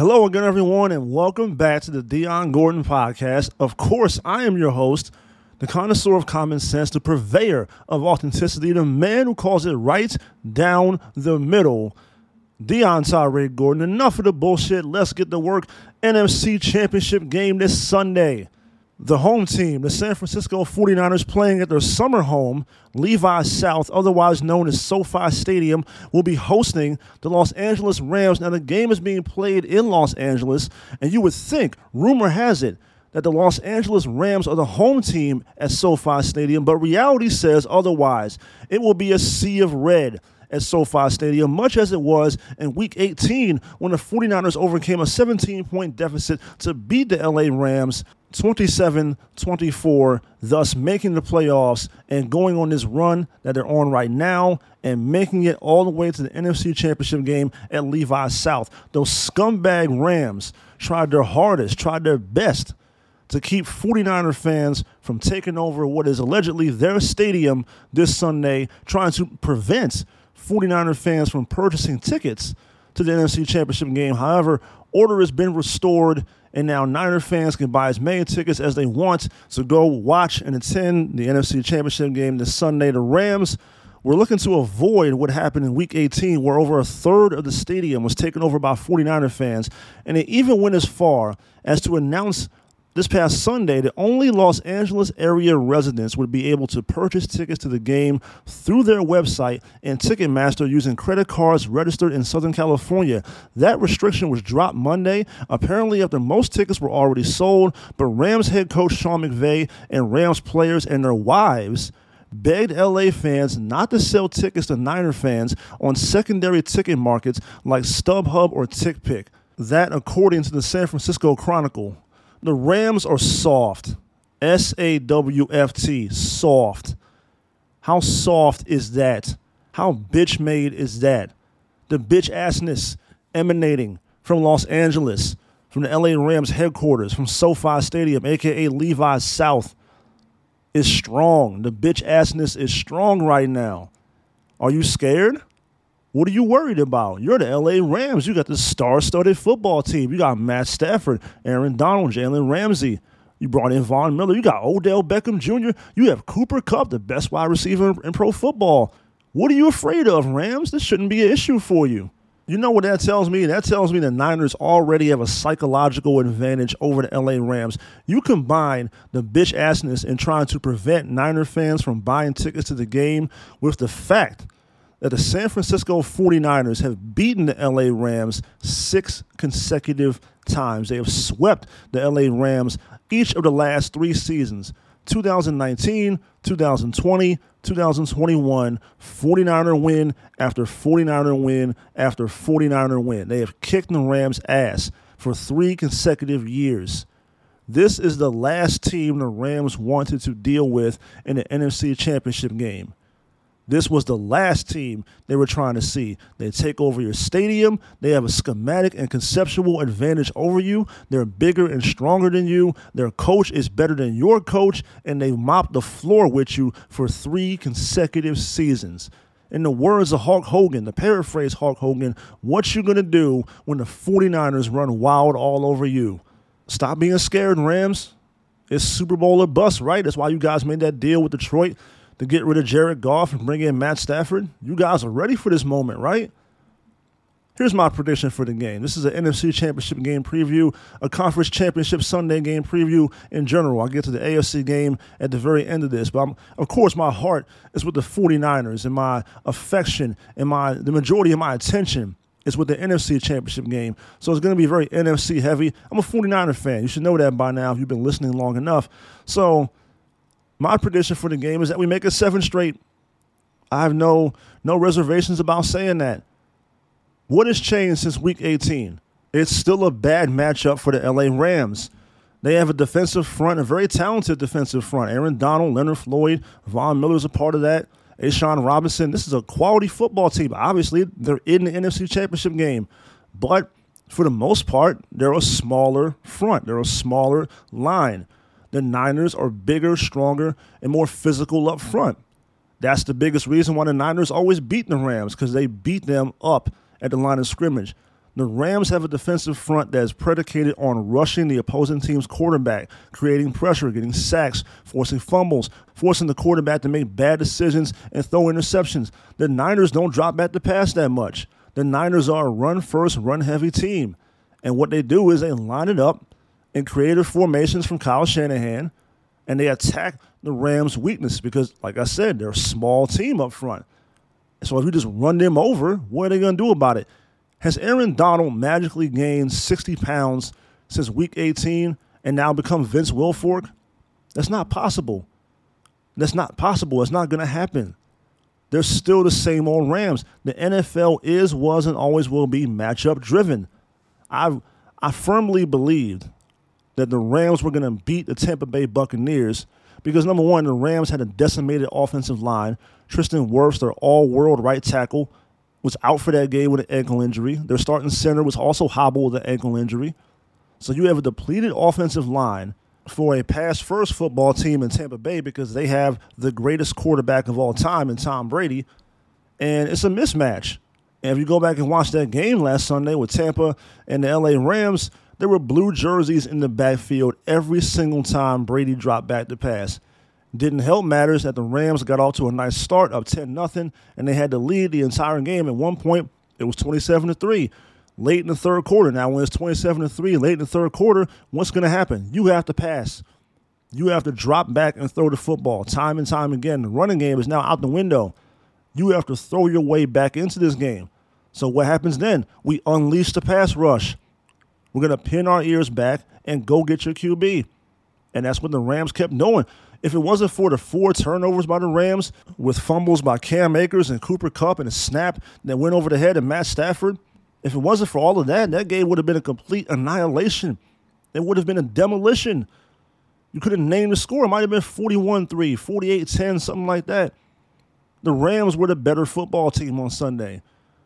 Hello again, everyone, and welcome back to the Dion Gordon podcast. Of course, I am your host, the connoisseur of common sense, the purveyor of authenticity, the man who calls it right down the middle. Dion Tyree Gordon. Enough of the bullshit. Let's get to work. NFC Championship game this Sunday. The home team, the San Francisco 49ers, playing at their summer home, Levi South, otherwise known as SoFi Stadium, will be hosting the Los Angeles Rams. Now, the game is being played in Los Angeles, and you would think, rumor has it, that the Los Angeles Rams are the home team at SoFi Stadium, but reality says otherwise. It will be a sea of red at SoFi Stadium, much as it was in Week 18 when the 49ers overcame a 17 point deficit to beat the LA Rams 27 24, thus making the playoffs and going on this run that they're on right now and making it all the way to the NFC Championship game at Levi South. Those scumbag Rams tried their hardest, tried their best to keep 49er fans from taking over what is allegedly their stadium this Sunday, trying to prevent 49er fans from purchasing tickets to the NFC Championship game. However, order has been restored and now Niner fans can buy as many tickets as they want to go watch and attend the NFC Championship game this Sunday. The Rams were looking to avoid what happened in Week 18, where over a third of the stadium was taken over by 49er fans. And they even went as far as to announce this past Sunday the only Los Angeles area residents would be able to purchase tickets to the game through their website and Ticketmaster using credit cards registered in Southern California. That restriction was dropped Monday, apparently after most tickets were already sold, but Rams head coach Sean McVay and Rams players and their wives begged LA fans not to sell tickets to Niner fans on secondary ticket markets like StubHub or TickPick. That, according to the San Francisco Chronicle. The Rams are soft. S A W F T, soft. How soft is that? How bitch made is that? The bitch assness emanating from Los Angeles, from the LA Rams headquarters, from SoFi Stadium, aka Levi South, is strong. The bitch assness is strong right now. Are you scared? What are you worried about? You're the LA Rams. You got the star studded football team. You got Matt Stafford, Aaron Donald, Jalen Ramsey. You brought in Von Miller. You got Odell Beckham Jr. You have Cooper Kupp, the best wide receiver in pro football. What are you afraid of, Rams? This shouldn't be an issue for you. You know what that tells me? That tells me the Niners already have a psychological advantage over the LA Rams. You combine the bitch assness in trying to prevent Niner fans from buying tickets to the game with the fact that the San Francisco 49ers have beaten the LA Rams six consecutive times. They have swept the LA Rams each of the last three seasons 2019, 2020, 2021. 49er win after 49er win after 49er win. They have kicked the Rams' ass for three consecutive years. This is the last team the Rams wanted to deal with in the NFC Championship game. This was the last team they were trying to see. They take over your stadium. They have a schematic and conceptual advantage over you. They're bigger and stronger than you. Their coach is better than your coach, and they mopped the floor with you for three consecutive seasons. In the words of Hulk Hogan, the paraphrase Hulk Hogan, what you gonna do when the 49ers run wild all over you? Stop being scared, Rams. It's Super Bowl or bust, right? That's why you guys made that deal with Detroit to get rid of Jared Goff and bring in Matt Stafford? You guys are ready for this moment, right? Here's my prediction for the game. This is an NFC Championship game preview, a Conference Championship Sunday game preview in general. I'll get to the AFC game at the very end of this. But I'm, of course, my heart is with the 49ers and my affection and my the majority of my attention is with the NFC Championship game. So it's going to be very NFC heavy. I'm a 49er fan. You should know that by now if you've been listening long enough. So my prediction for the game is that we make it seven straight. I have no no reservations about saying that. What has changed since week 18? It's still a bad matchup for the LA Rams. They have a defensive front, a very talented defensive front. Aaron Donald, Leonard Floyd, Von Miller is a part of that. A'Shawn Robinson. This is a quality football team. Obviously, they're in the NFC Championship game. But for the most part, they're a smaller front. They're a smaller line the Niners are bigger, stronger, and more physical up front. That's the biggest reason why the Niners always beat the Rams because they beat them up at the line of scrimmage. The Rams have a defensive front that is predicated on rushing the opposing team's quarterback, creating pressure, getting sacks, forcing fumbles, forcing the quarterback to make bad decisions and throw interceptions. The Niners don't drop back to pass that much. The Niners are a run first, run heavy team. And what they do is they line it up in creative formations from Kyle Shanahan and they attack the Rams' weakness because, like I said, they're a small team up front. So if you just run them over, what are they going to do about it? Has Aaron Donald magically gained 60 pounds since week 18 and now become Vince Wilfork? That's not possible. That's not possible. It's not going to happen. They're still the same old Rams. The NFL is, was, and always will be matchup driven. I I firmly believed that the Rams were going to beat the Tampa Bay Buccaneers because number one, the Rams had a decimated offensive line. Tristan Wirfs, their all-world right tackle, was out for that game with an ankle injury. Their starting center was also hobbled with an ankle injury. So you have a depleted offensive line for a pass first football team in Tampa Bay because they have the greatest quarterback of all time in Tom Brady. And it's a mismatch. And if you go back and watch that game last Sunday with Tampa and the LA Rams, there were blue jerseys in the backfield every single time Brady dropped back to pass. Didn't help matters that the Rams got off to a nice start up 10 0 and they had to lead the entire game. At one point, it was 27 3 late in the third quarter. Now, when it's 27 3 late in the third quarter, what's going to happen? You have to pass. You have to drop back and throw the football time and time again. The running game is now out the window. You have to throw your way back into this game. So, what happens then? We unleash the pass rush. We're going to pin our ears back and go get your QB. And that's what the Rams kept doing. If it wasn't for the four turnovers by the Rams with fumbles by Cam Akers and Cooper Kupp and a snap that went over the head of Matt Stafford, if it wasn't for all of that, that game would have been a complete annihilation. It would have been a demolition. You could have named the score. It might have been 41 3, 48 10, something like that. The Rams were the better football team on Sunday.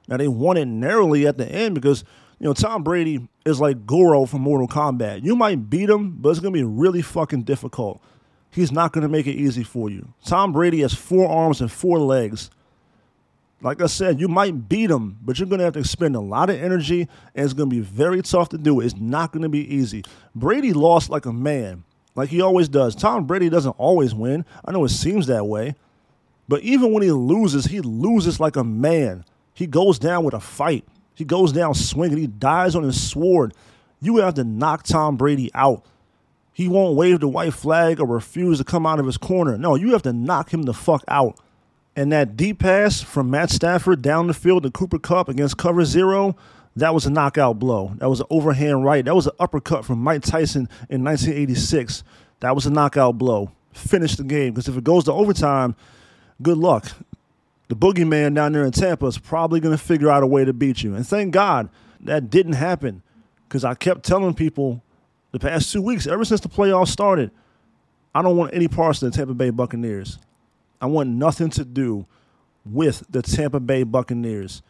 Now, they won it narrowly at the end because, you know, Tom Brady is like Goro from Mortal Kombat. You might beat him, but it's going to be really fucking difficult he's not going to make it easy for you. Tom Brady has four arms and four legs. Like I said, you might beat him, but you're going to have to expend a lot of energy, and it's going to be very tough to do. It's not going to be easy. Brady lost like a man, like he always does. Tom Brady doesn't always win. I know it seems that way. But even when he loses, he loses like a man. He goes down with a fight. He goes down swinging. He dies on his sword. You have to knock Tom Brady out. He won't wave the white flag or refuse to come out of his corner. No, you have to knock him the fuck out. And that deep pass from Matt Stafford down the field to Cooper Kupp against cover zero, that was a knockout blow. That was an overhand right. That was an uppercut from Mike Tyson in 1986. That was a knockout blow. Finish the game. Because if it goes to overtime, good luck. The boogeyman down there in Tampa is probably going to figure out a way to beat you. And thank God that didn't happen. Because I kept telling people the past two weeks, ever since the playoffs started, I don't want any parts of the Tampa Bay Buccaneers. I want nothing to do with the Tampa Bay Buccaneers.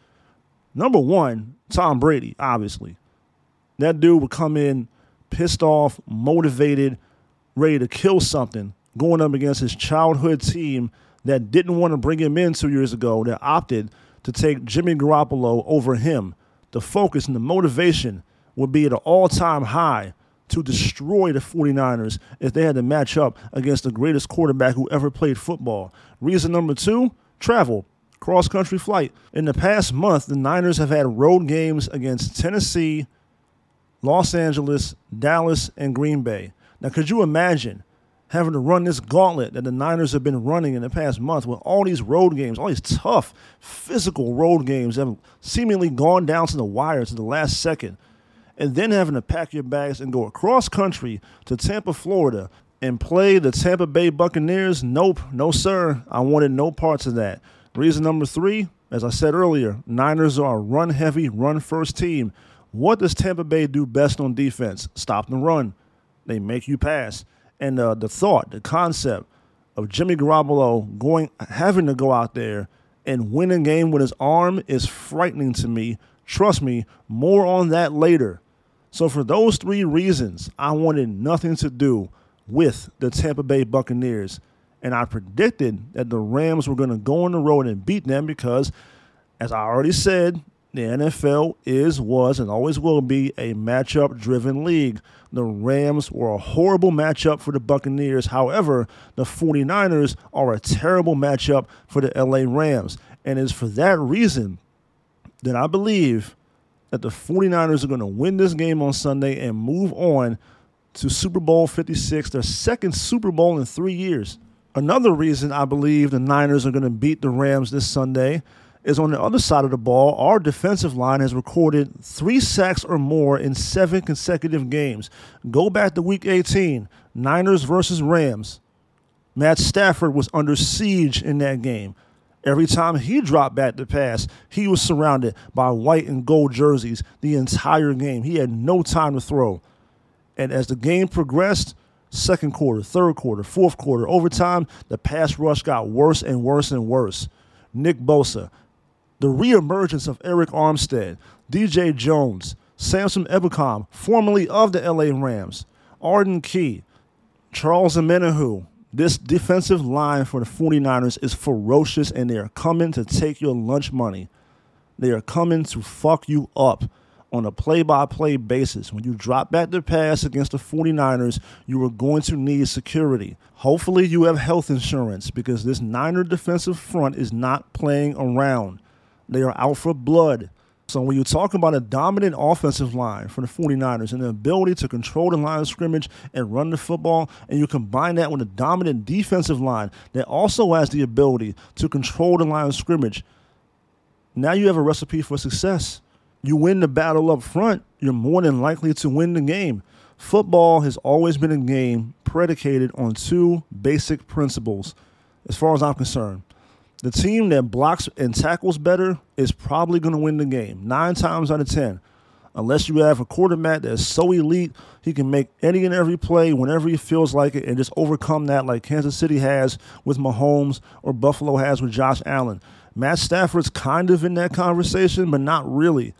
Number one, Tom Brady, obviously. That dude would come in pissed off, motivated, ready to kill something, going up against his childhood team that didn't want to bring him in two years ago, that opted to take Jimmy Garoppolo over him. The focus and the motivation would be at an all time high to destroy the 49ers if they had to match up against the greatest quarterback who ever played football. Reason number two travel, cross country flight. In the past month, the Niners have had road games against Tennessee, Los Angeles, Dallas, and Green Bay. Now, could you imagine having to run this gauntlet that the Niners have been running in the past month with all these road games, all these tough, physical road games that have seemingly gone down to the wire to the last second? and then having to pack your bags and go across country to Tampa, Florida, and play the Tampa Bay Buccaneers? Nope, no, sir. I wanted no parts of that. Reason number three, as I said earlier, Niners are a run heavy, run first team. What does Tampa Bay do best on defense? Stop the run. They make you pass. And uh, the thought, the concept of Jimmy Garoppolo going, having to go out there and win a game with his arm is frightening to me. Trust me, more on that later. So for those three reasons, I wanted nothing to do with the Tampa Bay Buccaneers. And I predicted that the Rams were going to go on the road and beat them because, as I already said, the NFL is, was, and always will be a matchup driven league. The Rams were a horrible matchup for the Buccaneers. However, the 49ers are a terrible matchup for the LA Rams. And it's for that reason that I believe that the 49ers are going to win this game on Sunday and move on to Super Bowl 56, their second Super Bowl in three years. Another reason I believe the Niners are going to beat the Rams this Sunday is on the other side of the ball, our defensive line has recorded three sacks or more in seven consecutive games. Go back to week 18, Niners versus Rams. Matt Stafford was under siege in that game. Every time he dropped back to pass, he was surrounded by white and gold jerseys the entire game. He had no time to throw. And as the game progressed, second quarter, third quarter, fourth quarter, overtime, the pass rush got worse and worse and worse. Nick Bosa, the reemergence of Arik Armstead, DJ Jones, Samson Ebukam, formerly of the LA Rams, Arden Key, Charles Omenihu. This defensive line for the 49ers is ferocious and they are coming to take your lunch money. They are coming to fuck you up on a play by play basis. When you drop back the pass against the 49ers, you are going to need security. Hopefully, you have health insurance because this Niner defensive front is not playing around. They are out for blood. So when you talk about a dominant offensive line for the 49ers and the ability to control the line of scrimmage and run the football, and you combine that with a dominant defensive line that also has the ability to control the line of scrimmage, now you have a recipe for success. You win the battle up front, you're more than likely to win the game. Football has always been a game predicated on two basic principles, as far as I'm concerned the team that blocks and tackles better is probably going to win the game nine times out of ten. Unless you have a quarterback that's so elite, he can make any and every play whenever he feels like it and just overcome that, like Kansas City has with Mahomes or Buffalo has with Josh Allen. Matt Stafford's kind of in that conversation, but not really.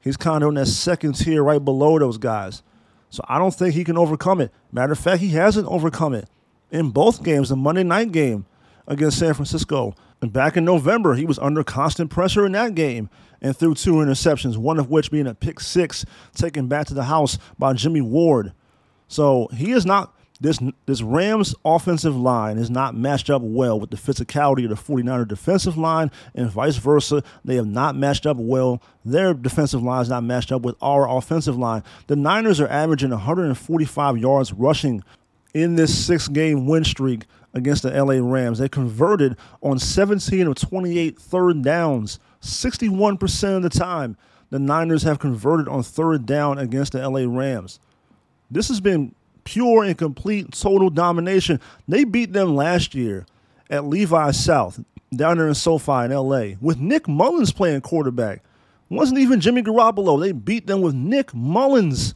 He's kind of on that second tier right below those guys. So I don't think he can overcome it. Matter of fact, he hasn't overcome it in both games. The Monday night game against San Francisco and back in November, he was under constant pressure in that game and threw two interceptions, one of which being a pick six taken back to the house by Jimmy Ward. So he is not this this Rams offensive line is not matched up well with the physicality of the 49er defensive line and vice versa. They have not matched up well. Their defensive line is not matched up with our offensive line. The Niners are averaging 145 yards rushing in this six game win streak against the LA Rams. They converted on 17 of 28 third downs, 61% of the time. The Niners have converted on third down against the LA Rams. This has been pure and complete total domination. They beat them last year at Levi South down there in SoFi in LA with Nick Mullens playing quarterback. Wasn't even Jimmy Garoppolo. They beat them with Nick Mullens.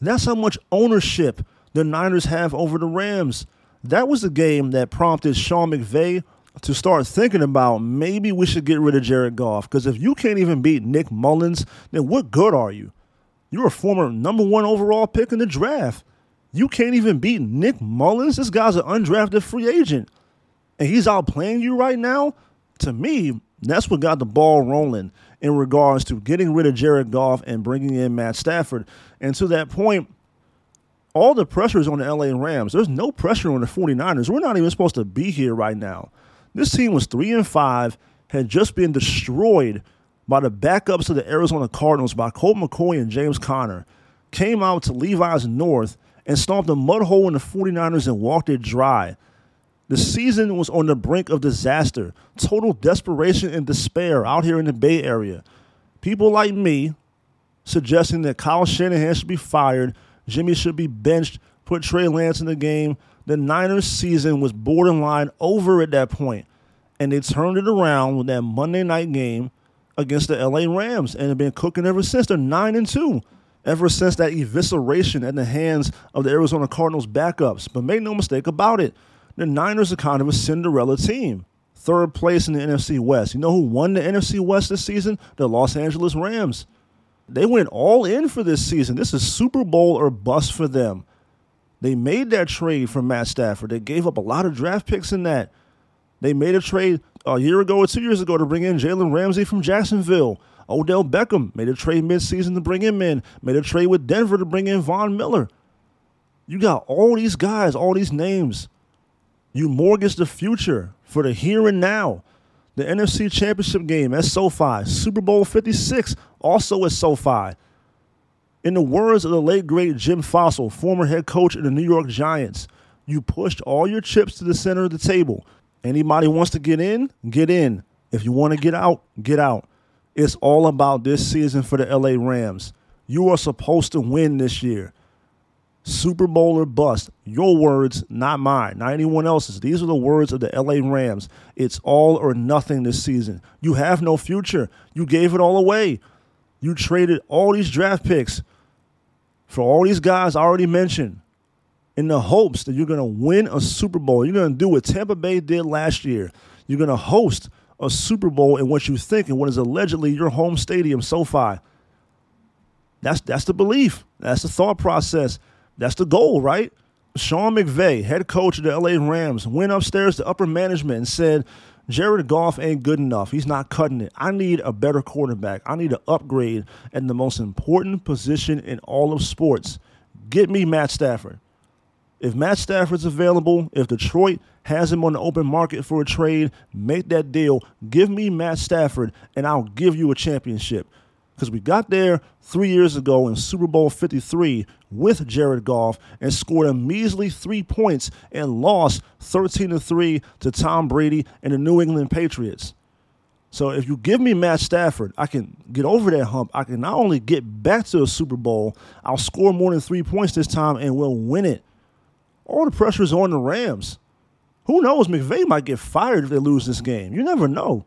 That's how much ownership the Niners have over the Rams that was the game that prompted Sean McVay to start thinking about maybe we should get rid of Jared Goff. Because if you can't even beat Nick Mullens, then what good are you? You're a former number one overall pick in the draft. You can't even beat Nick Mullens. This guy's an undrafted free agent. And he's out playing you right now. To me, that's what got the ball rolling in regards to getting rid of Jared Goff and bringing in Matt Stafford. And to that point, all the pressure is on the LA Rams. There's no pressure on the 49ers. We're not even supposed to be here right now. This team was 3 and 5, had just been destroyed by the backups of the Arizona Cardinals by Colt McCoy and James Conner. Came out to Levi's North and stomped a mud hole in the 49ers and walked it dry. The season was on the brink of disaster, total desperation and despair out here in the Bay Area. People like me suggesting that Kyle Shanahan should be fired Jimmy should be benched, put Trey Lance in the game. The Niners season was borderline over at that point, and they turned it around with that Monday night game against the LA Rams and have been cooking ever since. They're 9 and 2 ever since that evisceration at the hands of the Arizona Cardinals backups. But make no mistake about it, the Niners are kind of a Cinderella team. Third place in the NFC West. You know who won the NFC West this season? The Los Angeles Rams. They went all in for this season. This is Super Bowl or bust for them. They made that trade for Matt Stafford. They gave up a lot of draft picks in that. They made a trade a year ago or two years ago to bring in Jalen Ramsey from Jacksonville. Odell Beckham made a trade midseason to bring him in, made a trade with Denver to bring in Von Miller. You got all these guys, all these names. You mortgage the future for the here and now. The NFC Championship game at SoFi, Super Bowl 56, also at SoFi. In the words of the late great Jim Fassel, former head coach of the New York Giants, you pushed all your chips to the center of the table. Anybody wants to get in, get in. If you want to get out, get out. It's all about this season for the LA Rams. You are supposed to win this year. Super Bowl or bust. Your words, not mine, not anyone else's. These are the words of the LA Rams. It's all or nothing this season. You have no future. You gave it all away. You traded all these draft picks for all these guys I already mentioned in the hopes that you're going to win a Super Bowl. You're going to do what Tampa Bay did last year. You're going to host a Super Bowl in what you think and what is allegedly your home stadium, SoFi. That's that's the belief. That's the thought process. That's the goal, right? Sean McVay, head coach of the LA Rams, went upstairs to upper management and said, Jared Goff ain't good enough. He's not cutting it. I need a better quarterback. I need an upgrade at the most important position in all of sports. Get me Matt Stafford. If Matt Stafford's available, if Detroit has him on the open market for a trade, make that deal. Give me Matt Stafford, and I'll give you a championship. Because we got there three years ago in Super Bowl 53 with Jared Goff and scored a measly three points and lost 13 to 3 to Tom Brady and the New England Patriots. So if you give me Matt Stafford, I can get over that hump. I can not only get back to a Super Bowl, I'll score more than three points this time and we'll win it. All the pressure is on the Rams. Who knows? McVay might get fired if they lose this game. You never know.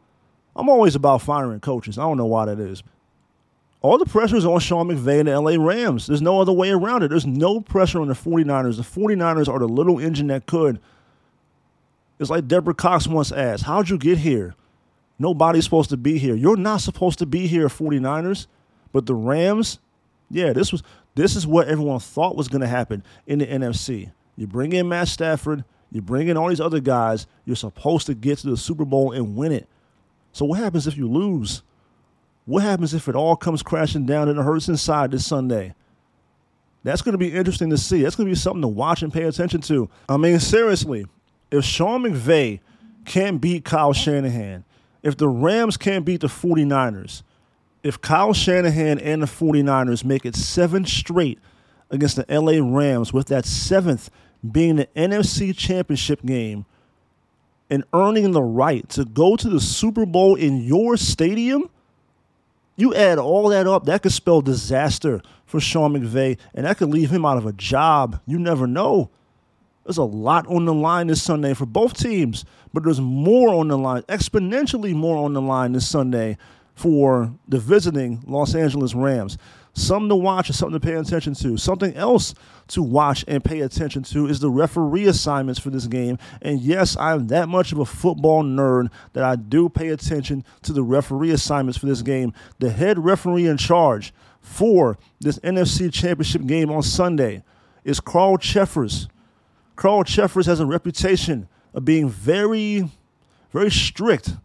I'm always about firing coaches. I don't know why that is. All the pressure is on Sean McVay and the LA Rams. There's no other way around it. There's no pressure on the 49ers. The 49ers are the little engine that could. It's like Deborah Cox once asked, How'd you get here? Nobody's supposed to be here. You're not supposed to be here, 49ers. But the Rams, yeah, this was this is what everyone thought was going to happen in the NFC. You bring in Matt Stafford, you bring in all these other guys, you're supposed to get to the Super Bowl and win it. So what happens if you lose? What happens if it all comes crashing down and it hurts inside this Sunday? That's going to be interesting to see. That's going to be something to watch and pay attention to. I mean, seriously, if Sean McVay can't beat Kyle Shanahan, if the Rams can't beat the 49ers, if Kyle Shanahan and the 49ers make it seven straight against the LA Rams, with that seventh being the NFC Championship game and earning the right to go to the Super Bowl in your stadium, you add all that up, that could spell disaster for Sean McVay, and that could leave him out of a job. You never know. There's a lot on the line this Sunday for both teams, but there's more on the line, exponentially more on the line this Sunday for the visiting Los Angeles Rams. Something to watch and something to pay attention to. Something else to watch and pay attention to is the referee assignments for this game. And yes, I'm that much of a football nerd that I do pay attention to the referee assignments for this game. The head referee in charge for this NFC Championship game on Sunday is Carl Cheffers. Carl Cheffers has a reputation of being very, very strict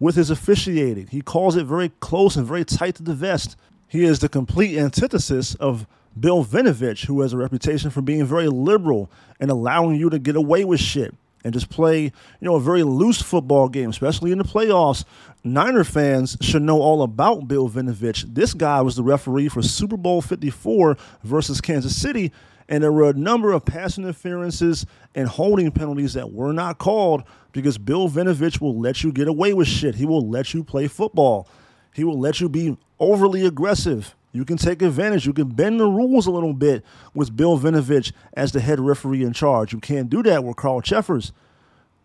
with his officiating. He calls it very close and very tight to the vest. He is the complete antithesis of Bill Vinovich, who has a reputation for being very liberal and allowing you to get away with shit and just play, you know, a very loose football game, especially in the playoffs. Niner fans should know all about Bill Vinovich. This guy was the referee for Super Bowl 54 versus Kansas City, and there were a number of pass interferences and holding penalties that were not called because Bill Vinovich will let you get away with shit. He will let you play football. He will let you be overly aggressive. You can take advantage. You can bend the rules a little bit with Bill Vinovich as the head referee in charge. You can't do that with Carl Cheffers.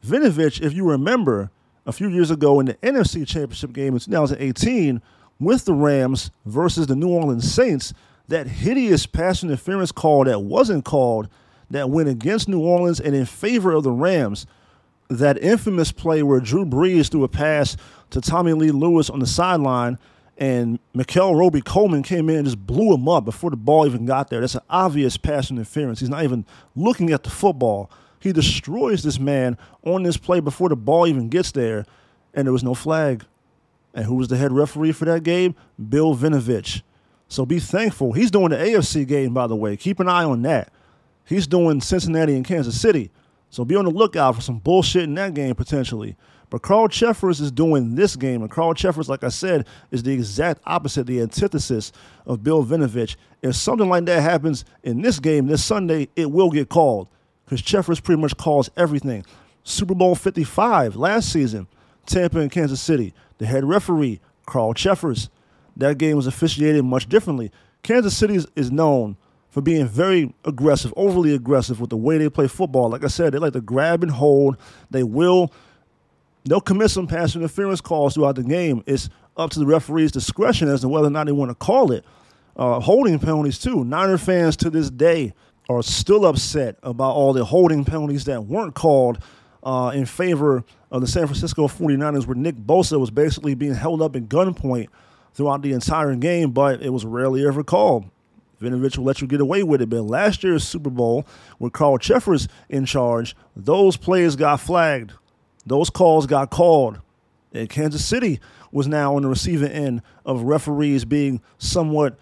Vinovich, if you remember, a few years ago in the NFC Championship game in 2018 with the Rams versus the New Orleans Saints, that hideous pass interference call that wasn't called that went against New Orleans and in favor of the Rams. That infamous play where Drew Brees threw a pass to Tommy Lee Lewis on the sideline, and Nickell Robey Coleman came in and just blew him up before the ball even got there. That's an obvious pass interference. He's not even looking at the football. He destroys this man on this play before the ball even gets there, and there was no flag. And who was the head referee for that game? Bill Vinovich. So be thankful. He's doing the AFC game, by the way. Keep an eye on that. He's doing Cincinnati and Kansas City. So be on the lookout for some bullshit in that game potentially. But Carl Cheffers is doing this game, and Carl Cheffers, like I said, is the exact opposite, the antithesis of Bill Vinovich. If something like that happens in this game this Sunday, it will get called because Cheffers pretty much calls everything. Super Bowl 55 last season, Tampa and Kansas City. The head referee, Carl Cheffers. That game was officiated much differently. Kansas City is known for being very aggressive, overly aggressive with the way they play football. Like I said, they like to grab and hold. They will they'll commit some pass interference calls throughout the game. It's up to the referee's discretion as to whether or not they want to call it. Uh, holding penalties too. Niner fans to this day are still upset about all the holding penalties that weren't called uh, in favor of the San Francisco 49ers, where Nick Bosa was basically being held up in gunpoint throughout the entire game, but it was rarely ever called. Vinovich will let you get away with it. But last year's Super Bowl, with Carl Cheffers in charge, those plays got flagged. Those calls got called. And Kansas City was now on the receiving end of referees being somewhat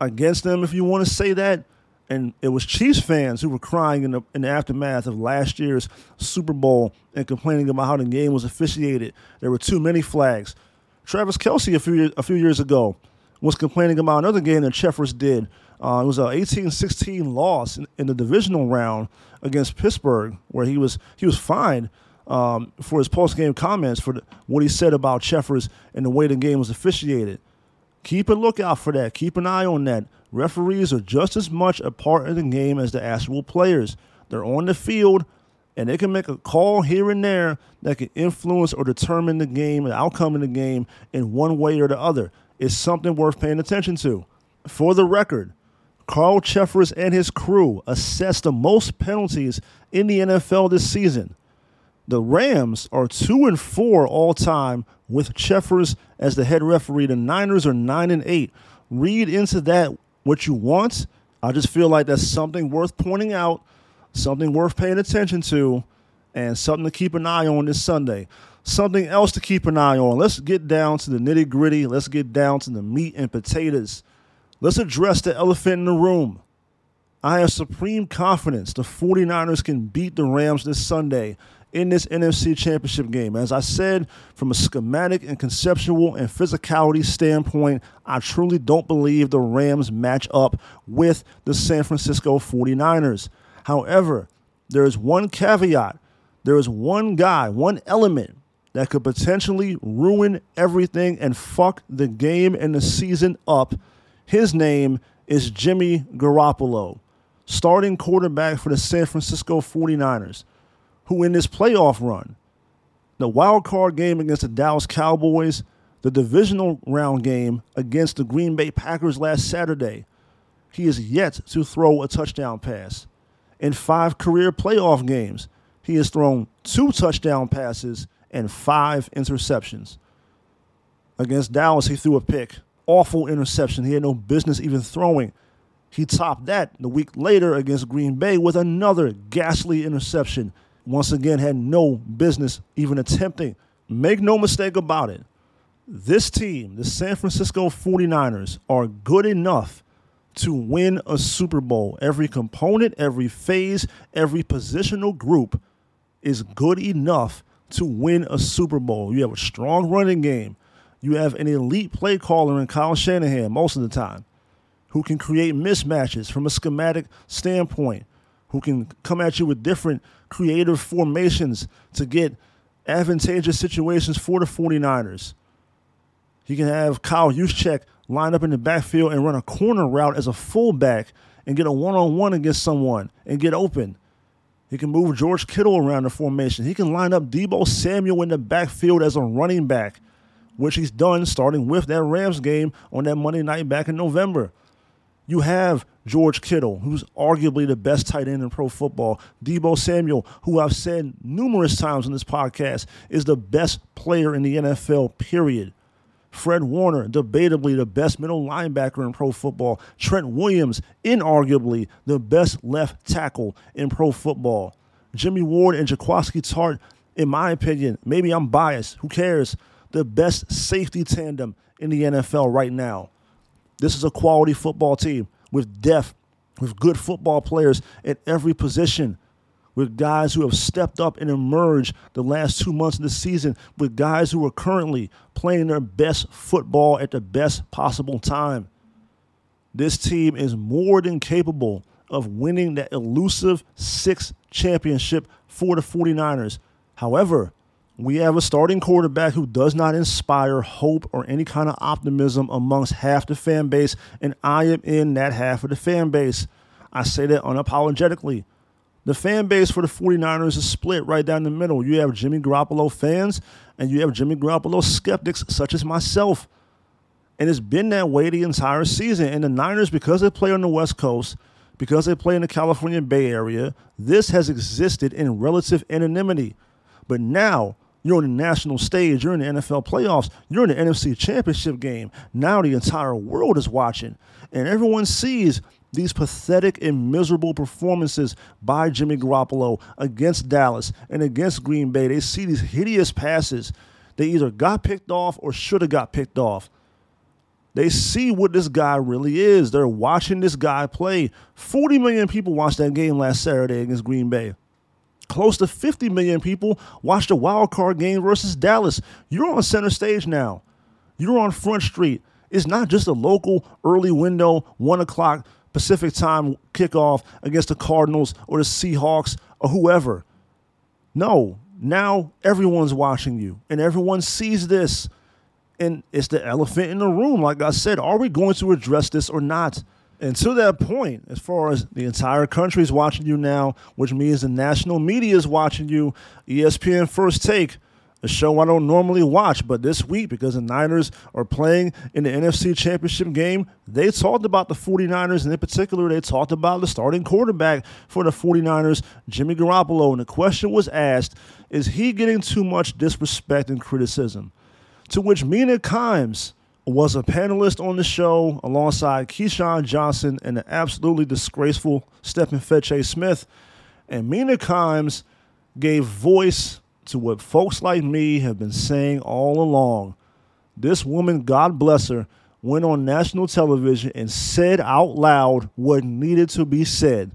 against them, if you want to say that. And it was Chiefs fans who were crying in the, in the aftermath of last year's Super Bowl and complaining about how the game was officiated. There were too many flags. Travis Kelce a few a few years ago was complaining about another game that Cheffers did. Uh, it was an 18-16 loss in, in, the divisional round against Pittsburgh, where he was he was fined um, for his post game comments for the, what he said about Cheffers and the way the game was officiated. Keep a lookout for that. Keep an eye on that. Referees are just as much a part of the game as the actual players. They're on the field and they can make a call here and there that can influence or determine the game, the outcome of the game in one way or the other. It's something worth paying attention to. For the record, Carl Cheffers and his crew assessed the most penalties in the NFL this season. The Rams are two and four all time with Cheffers as the head referee. The Niners are nine and eight. Read into that what you want. I just feel like that's something worth pointing out, something worth paying attention to, and something to keep an eye on this Sunday. Something else to keep an eye on. Let's get down to the nitty gritty. Let's get down to the meat and potatoes. Let's address the elephant in the room. I have supreme confidence the 49ers can beat the Rams this Sunday in this NFC championship game. As I said, from a schematic and conceptual and physicality standpoint, I truly don't believe the Rams match up with the San Francisco 49ers. However, there is one caveat. There is one guy, one element that could potentially ruin everything and fuck the game and the season up. His name is Jimmy Garoppolo, starting quarterback for the San Francisco 49ers who in this playoff run, the wild card game against the Dallas Cowboys, the divisional round game against the Green Bay Packers last Saturday, he is yet to throw a touchdown pass. In five career playoff games, he has thrown two touchdown passes and five interceptions. Against Dallas, he threw a pick. Awful interception. He had no business even throwing. He topped that the week later against Green Bay with another ghastly interception once again had no business even attempting. Make no mistake about it. This team, the San Francisco 49ers, are good enough to win a Super Bowl. Every component, every phase, every positional group is good enough to win a Super Bowl. You have a strong running game. You have an elite play caller in Kyle Shanahan most of the time who can create mismatches from a schematic standpoint who can come at you with different creative formations to get advantageous situations for the 49ers. He can have Kyle Juszczyk line up in the backfield and run a corner route as a fullback and get a one-on-one against someone and get open. He can move George Kittle around the formation. He can line up Deebo Samuel in the backfield as a running back, which he's done starting with that Rams game on that Monday night back in November. You have George Kittle, who's arguably the best tight end in pro football. Deebo Samuel, who I've said numerous times on this podcast, is the best player in the NFL, period. Fred Warner, debatably the best middle linebacker in pro football. Trent Williams, inarguably the best left tackle in pro football. Jimmy Ward and Jaquiski Tartt, in my opinion, maybe I'm biased, who cares? The best safety tandem in the NFL right now. This is a quality football team with depth, with good football players at every position, with guys who have stepped up and emerged the last two months of the season, with guys who are currently playing their best football at the best possible time. This team is more than capable of winning that elusive sixth championship for the 49ers. However, we have a starting quarterback who does not inspire hope or any kind of optimism amongst half the fan base, and I am in that half of the fan base. I say that unapologetically. The fan base for the 49ers is split right down the middle. You have Jimmy Garoppolo fans, and you have Jimmy Garoppolo skeptics, such as myself. And it's been that way the entire season. And the Niners, because they play on the West Coast, because they play in the California Bay Area, this has existed in relative anonymity. But now, you're on the national stage. You're in the NFL playoffs. You're in the NFC championship game. Now the entire world is watching. And everyone sees these pathetic and miserable performances by Jimmy Garoppolo against Dallas and against Green Bay. They see these hideous passes. They either got picked off or should have got picked off. They see what this guy really is. They're watching this guy play. 40 million people watched that game last Saturday against Green Bay. Close to 50 million people watched a wild card game versus Dallas. You're on center stage now. You're on Front Street. It's not just a local early window, one o'clock Pacific time kickoff against the Cardinals or the Seahawks or whoever. No, now everyone's watching you and everyone sees this. And it's the elephant in the room. Like I said, are we going to address this or not? And to that point, as far as the entire country is watching you now, which means the national media is watching you, ESPN First Take, a show I don't normally watch, but this week, because the Niners are playing in the NFC Championship game, they talked about the 49ers, and in particular, they talked about the starting quarterback for the 49ers, Jimmy Garoppolo. And the question was asked is he getting too much disrespect and criticism? To which Mina Kimes, was a panelist on the show alongside Keyshawn Johnson and the absolutely disgraceful Stephen Fetche Smith. And Mina Kimes gave voice to what folks like me have been saying all along. This woman, God bless her, went on national television and said out loud what needed to be said.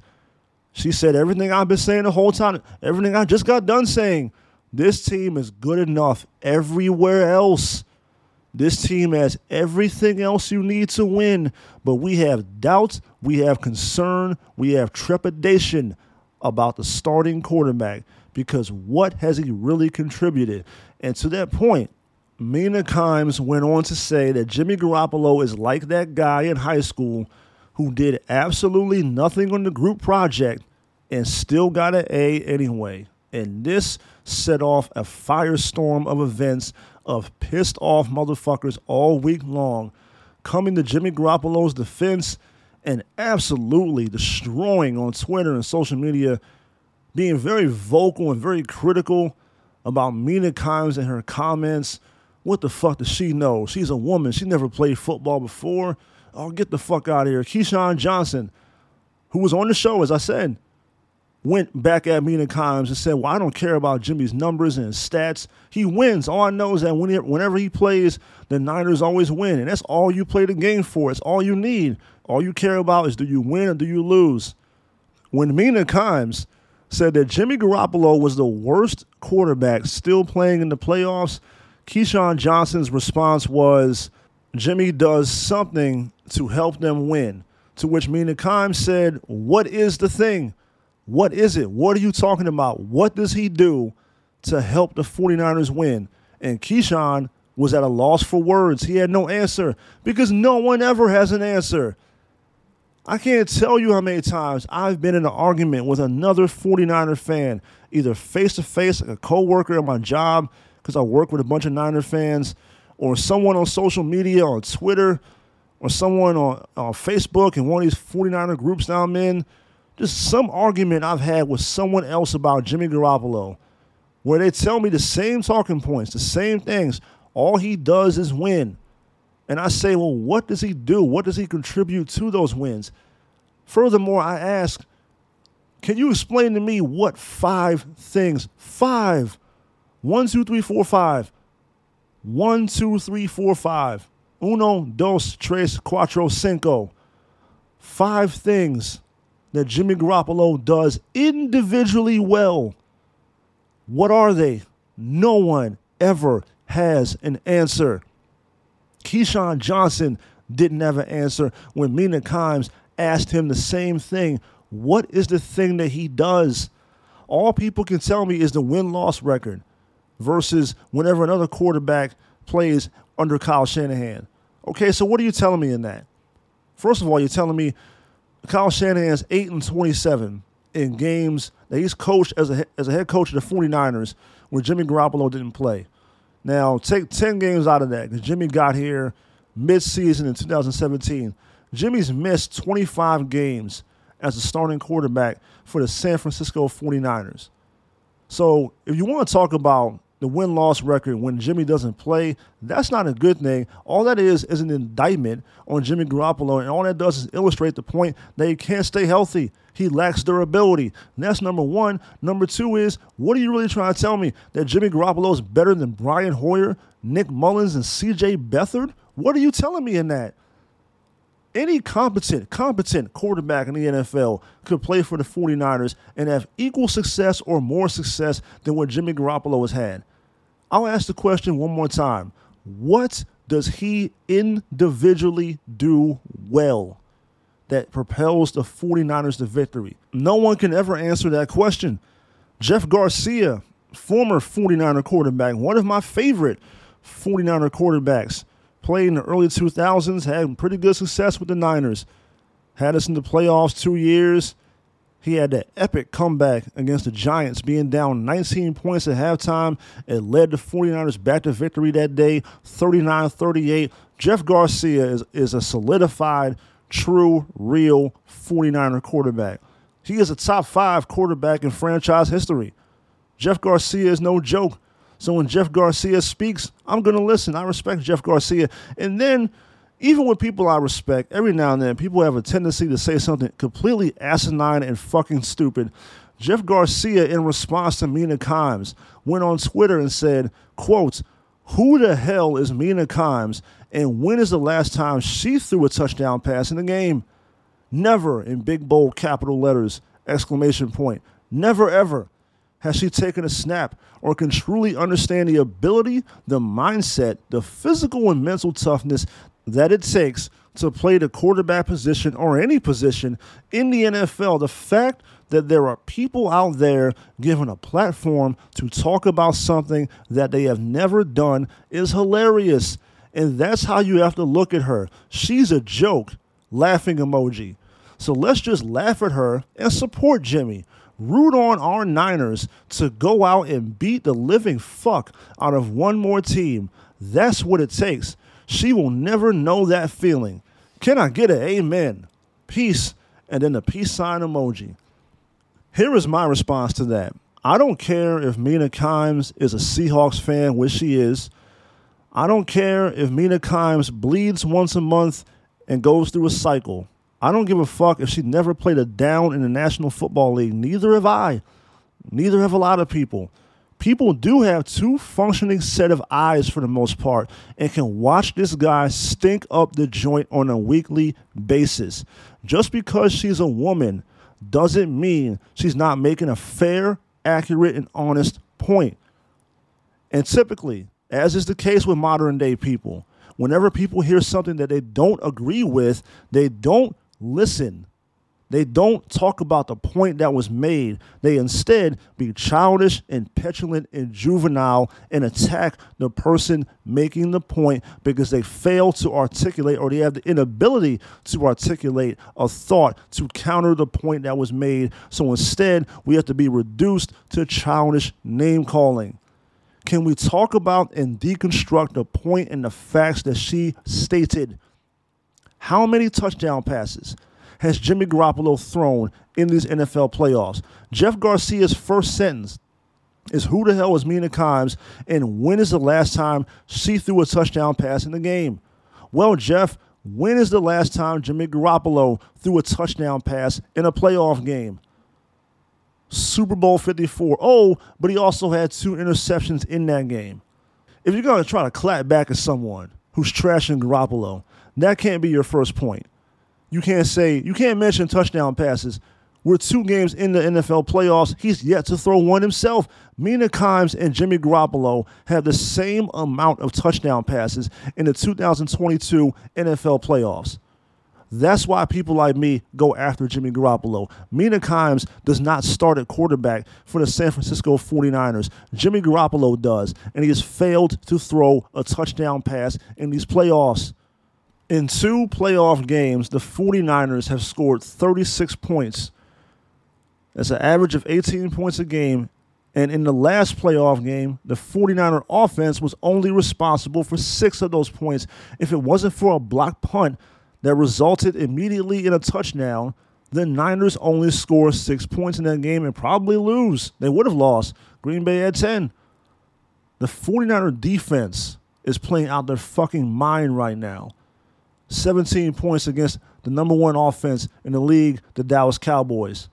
She said everything I've been saying the whole time, everything I just got done saying. This team is good enough everywhere else. This team has everything else you need to win, but we have doubts, we have concern, we have trepidation about the starting quarterback because what has he really contributed? And to that point, Mina Kimes went on to say that Jimmy Garoppolo is like that guy in high school who did absolutely nothing on the group project and still got an A anyway. And this set off a firestorm of events of pissed off motherfuckers all week long coming to Jimmy Garoppolo's defense and absolutely destroying on Twitter and social media, being very vocal and very critical about Mina Kimes and her comments. What the fuck does she know? She's a woman. She never played football before. Oh, get the fuck out of here. Keyshawn Johnson, who was on the show, as I said, went back at Mina Kimes and said, Well, I don't care about Jimmy's numbers and stats. He wins. All I know is that whenever he plays, the Niners always win. And that's all you play the game for. It's all you need. All you care about is do you win or do you lose? When Mina Kimes said that Jimmy Garoppolo was the worst quarterback still playing in the playoffs, Keyshawn Johnson's response was, Jimmy does something to help them win. To which Mina Kimes said, What is the thing? What is it? What are you talking about? What does he do to help the 49ers win? And Keyshawn was at a loss for words. He had no answer because no one ever has an answer. I can't tell you how many times I've been in an argument with another 49er fan, either face to face, like a coworker at my job, because I work with a bunch of Niner fans, or someone on social media, on Twitter, or someone on, on Facebook in one of these 49er groups that I'm in just some argument I've had with someone else about Jimmy Garoppolo, where they tell me the same talking points, the same things. All he does is win. And I say, well, what does he do? What does he contribute to those wins? Furthermore, I ask, can you explain to me what five things, five, one, two, three, four, five, One, two, three, four, five. Uno, dos, tres, cuatro, cinco. Five things that Jimmy Garoppolo does individually well. What are they? No one ever has an answer. Keyshawn Johnson didn't have an answer when Mina Kimes asked him the same thing. What is the thing that he does? All people can tell me is the win loss record versus whenever another quarterback plays under Kyle Shanahan. Okay, so what are you telling me in that? First of all, you're telling me Kyle Shanahan's 8 and 27 in games that he's coached as a, as a head coach of the 49ers when Jimmy Garoppolo didn't play. Now, take 10 games out of that because Jimmy got here mid-season in 2017. Jimmy's missed 25 games as a starting quarterback for the San Francisco 49ers. So, if you want to talk about the win loss record when Jimmy doesn't play, that's not a good thing. All that is is an indictment on Jimmy Garoppolo, and all that does is illustrate the point that he can't stay healthy. He lacks durability. And that's number one. Number two is what are you really trying to tell me? That Jimmy Garoppolo is better than Brian Hoyer, Nick Mullens, and CJ Beathard? What are you telling me in that? Any competent, competent quarterback in the NFL could play for the 49ers and have equal success or more success than what Jimmy Garoppolo has had. I'll ask the question one more time. What does he individually do well that propels the 49ers to victory? No one can ever answer that question. Jeff Garcia, former 49er quarterback, one of my favorite 49er quarterbacks, played in the early 2000s, had pretty good success with the Niners. Had us in the playoffs two years. He had that epic comeback against the Giants, being down 19 points at halftime. It led the 49ers back to victory that day, 39 38. Jeff Garcia is, is a solidified, true, real 49er quarterback. He is a top five quarterback in franchise history. Jeff Garcia is no joke. So when Jeff Garcia speaks, I'm going to listen. I respect Jeff Garcia. And then even with people I respect, every now and then people have a tendency to say something completely asinine and fucking stupid. Jeff Garcia, in response to Mina Kimes, went on Twitter and said, quote, who the hell is Mina Kimes and when is the last time she threw a touchdown pass in the game? Never in big bold capital letters, exclamation point. Never ever has she taken a snap or can truly understand the ability, the mindset, the physical and mental toughness that it takes to play the quarterback position or any position in the NFL. The fact that there are people out there given a platform to talk about something that they have never done is hilarious. And that's how you have to look at her. She's a joke, laughing emoji. So let's just laugh at her and support Jimmy. Root on our Niners to go out and beat the living fuck out of one more team. That's what it takes. She will never know that feeling. Can I get an amen? Peace, and then the peace sign emoji. Here is my response to that. I don't care if Mina Kimes is a Seahawks fan, which she is. I don't care if Mina Kimes bleeds once a month and goes through a cycle. I don't give a fuck if she never played a down in the National Football League. Neither have I. Neither have a lot of people people do have two functioning set of eyes for the most part and can watch this guy stink up the joint on a weekly basis. Just because she's a woman doesn't mean she's not making a fair, accurate, and honest point. And typically, as is the case with modern day people, whenever people hear something that they don't agree with, they don't listen. They don't talk about the point that was made. They instead be childish and petulant and juvenile and attack the person making the point because they fail to articulate or they have the inability to articulate a thought to counter the point that was made. So instead, we have to be reduced to childish name calling. Can we talk about and deconstruct the point and the facts that she stated? How many touchdown passes? Has Jimmy Garoppolo thrown in these NFL playoffs? Jeff Garcia's first sentence is who the hell is Mina Kimes and when is the last time she threw a touchdown pass in the game? Well, Jeff, when is the last time Jimmy Garoppolo threw a touchdown pass in a playoff game? Super Bowl 54. Oh, but he also had two interceptions in that game. if you're going to try to clap back at someone who's trashing Garoppolo, that can't be your first point. You can't say, you can't mention touchdown passes. We're two games in the NFL playoffs. He's yet to throw one himself. Mina Kimes and Jimmy Garoppolo have the same amount of touchdown passes in the 2022 NFL playoffs. That's why people like me go after Jimmy Garoppolo. Mina Kimes does not start at quarterback for the San Francisco 49ers. Jimmy Garoppolo does, and he has failed to throw a touchdown pass in these playoffs. In two playoff games, the 49ers have scored 36 points. That's an average of 18 points a game. And in the last playoff game, the 49er offense was only responsible for six of those points. If it wasn't for a block punt that resulted immediately in a touchdown, the Niners only score six points in that game and probably lose. They would have lost. Green Bay had 10. The 49er defense is playing out their fucking mind right now. 17 points against the number one offense in the league, the Dallas Cowboys.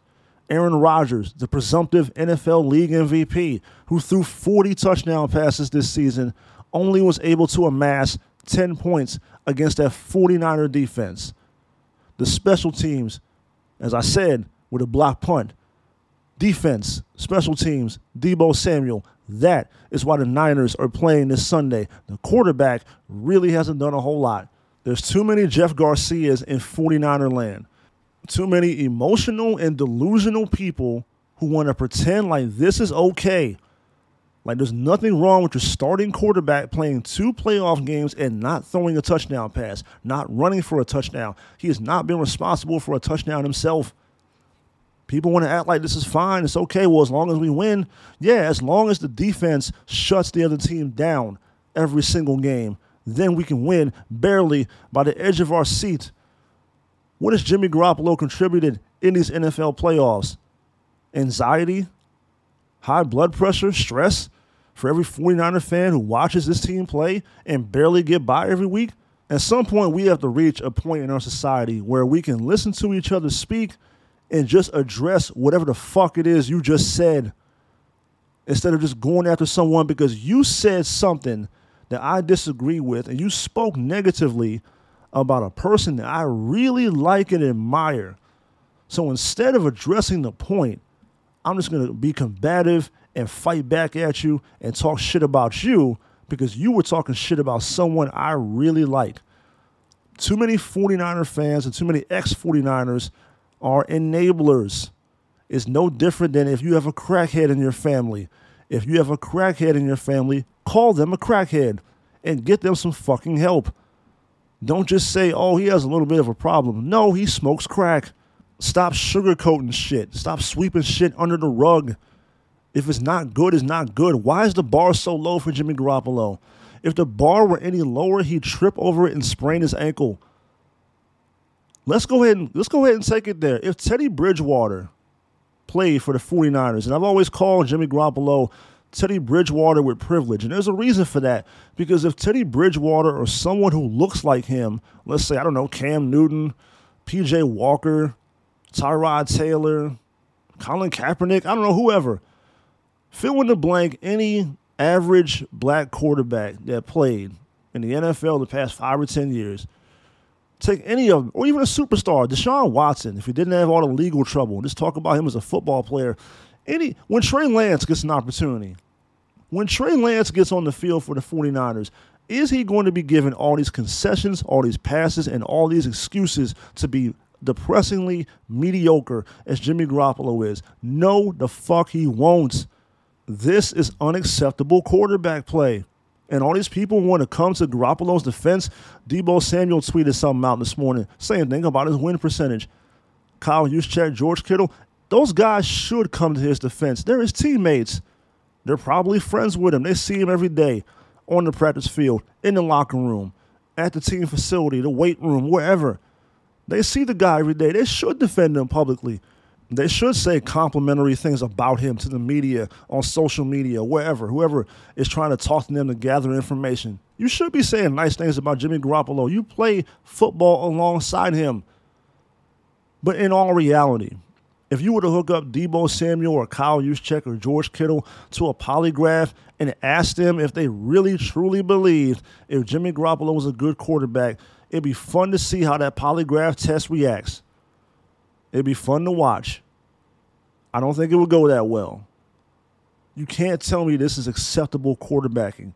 Aaron Rodgers, the presumptive NFL league MVP, who threw 40 touchdown passes this season, only was able to amass 10 points against that 49er defense. The special teams, as I said, with a block punt. Defense, special teams, Deebo Samuel. That is why the Niners are playing this Sunday. The quarterback really hasn't done a whole lot. There's too many Jeff Garcias in 49er land. Too many emotional and delusional people who want to pretend like this is okay like, there's nothing wrong with your starting quarterback playing two playoff games and not throwing a touchdown pass, not running for a touchdown. He has not been responsible for a touchdown himself. People want to act like this is fine. It's okay. Well, as long as we win, yeah, as long as the defense shuts the other team down every single game, then we can win barely by the edge of our seat. What has Jimmy Garoppolo contributed in these NFL playoffs? Anxiety, high blood pressure, stress for every 49er fan who watches this team play and barely get by every week? At some point, we have to reach a point in our society where we can listen to each other speak and just address whatever the fuck it is you just said instead of just going after someone because you said something that I disagree with and you spoke negatively about a person that I really like and admire. So instead of addressing the point, I'm just going to be combative and fight back at you and talk shit about you because you were talking shit about someone I really like. Too many 49er fans and too many ex 49ers are enablers. It's no different than if you have a crackhead in your family. If you have a crackhead in your family, call them a crackhead and get them some fucking help. Don't just say, oh, he has a little bit of a problem. No, he smokes crack. Stop sugarcoating shit. Stop sweeping shit under the rug. If it's not good, it's not good. Why is the bar so low for Jimmy Garoppolo? If the bar were any lower, he'd trip over it and sprain his ankle. Let's go ahead and let's go ahead and take it there. If Teddy Bridgewater played for the 49ers, and I've always called Jimmy Garoppolo Teddy Bridgewater with privilege. And there's a reason for that. Because if Teddy Bridgewater or someone who looks like him, let's say, I don't know, Cam Newton, PJ Walker, Tyrod Taylor, Colin Kaepernick, I don't know, whoever. Fill in the blank any average black quarterback that played in the NFL the past five or 10 years. Take any of them, or even a superstar, Deshaun Watson, if he didn't have all the legal trouble. Just talk about him as a football player. Any when Trey Lance gets an opportunity, when Trey Lance gets on the field for the 49ers, is he going to be given all these concessions, all these passes, and all these excuses to be depressingly mediocre as Jimmy Garoppolo is. No, the fuck he won't. This is unacceptable quarterback play. And all these people want to come to Garoppolo's defense. Deebo Samuel tweeted something out this morning saying thing about his win percentage. Kyle Juszczyk, George Kittle, those guys should come to his defense. They're his teammates. They're probably friends with him. They see him every day on the practice field, in the locker room, at the team facility, the weight room, wherever. They see the guy every day. They should defend him publicly. They should say complimentary things about him to the media, on social media, wherever, whoever is trying to talk to them to gather information. You should be saying nice things about Jimmy Garoppolo. You play football alongside him. But in all reality, If you were to hook up Deebo Samuel or Kyle Juszczyk or George Kittle to a polygraph and ask them if they really truly believed if Jimmy Garoppolo was a good quarterback, it'd be fun to see how that polygraph test reacts. It'd be fun to watch. I don't think it would go that well. You can't tell me this is acceptable quarterbacking.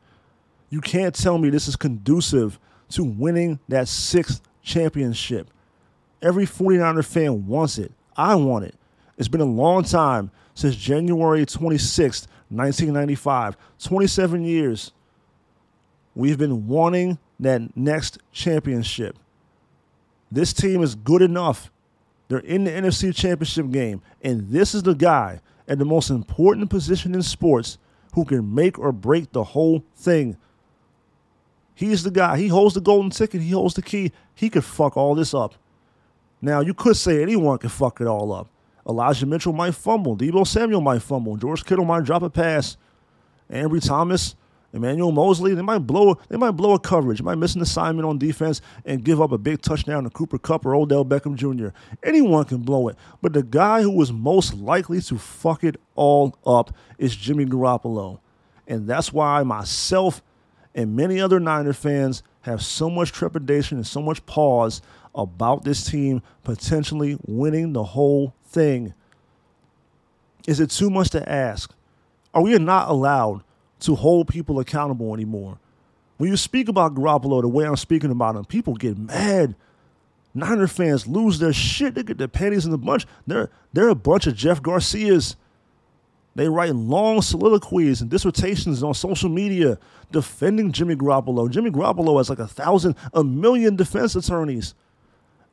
You can't tell me this is conducive to winning that sixth championship. Every 49er fan wants it. I want it. It's been a long time since January 26th, 1995. 27 years. We've been wanting that next championship. This team is good enough. They're in the NFC championship game. And this is the guy at the most important position in sports who can make or break the whole thing. He's the guy. He holds the golden ticket. He holds the key. He could fuck all this up. Now, you could say anyone could fuck it all up. Elijah Mitchell might fumble. Deebo Samuel might fumble. George Kittle might drop a pass. Ambry Thomas, Emmanuel Moseley, they might blow they might blow a coverage. They might miss an assignment on defense and give up a big touchdown to Cooper Kupp or Odell Beckham Jr. Anyone can blow it. But the guy who was most likely to fuck it all up is Jimmy Garoppolo. And that's why myself and many other Niner fans have so much trepidation and so much pause about this team potentially winning the whole thing. Is it too much to ask? Are we not allowed to hold people accountable anymore? When you speak about Garoppolo the way I'm speaking about him, people get mad. Niner fans lose their shit. They get their panties in the bunch. They're, they're a bunch of Jeff Garcias. They write long soliloquies and dissertations on social media defending Jimmy Garoppolo. Jimmy Garoppolo has like a thousand, a million defense attorneys.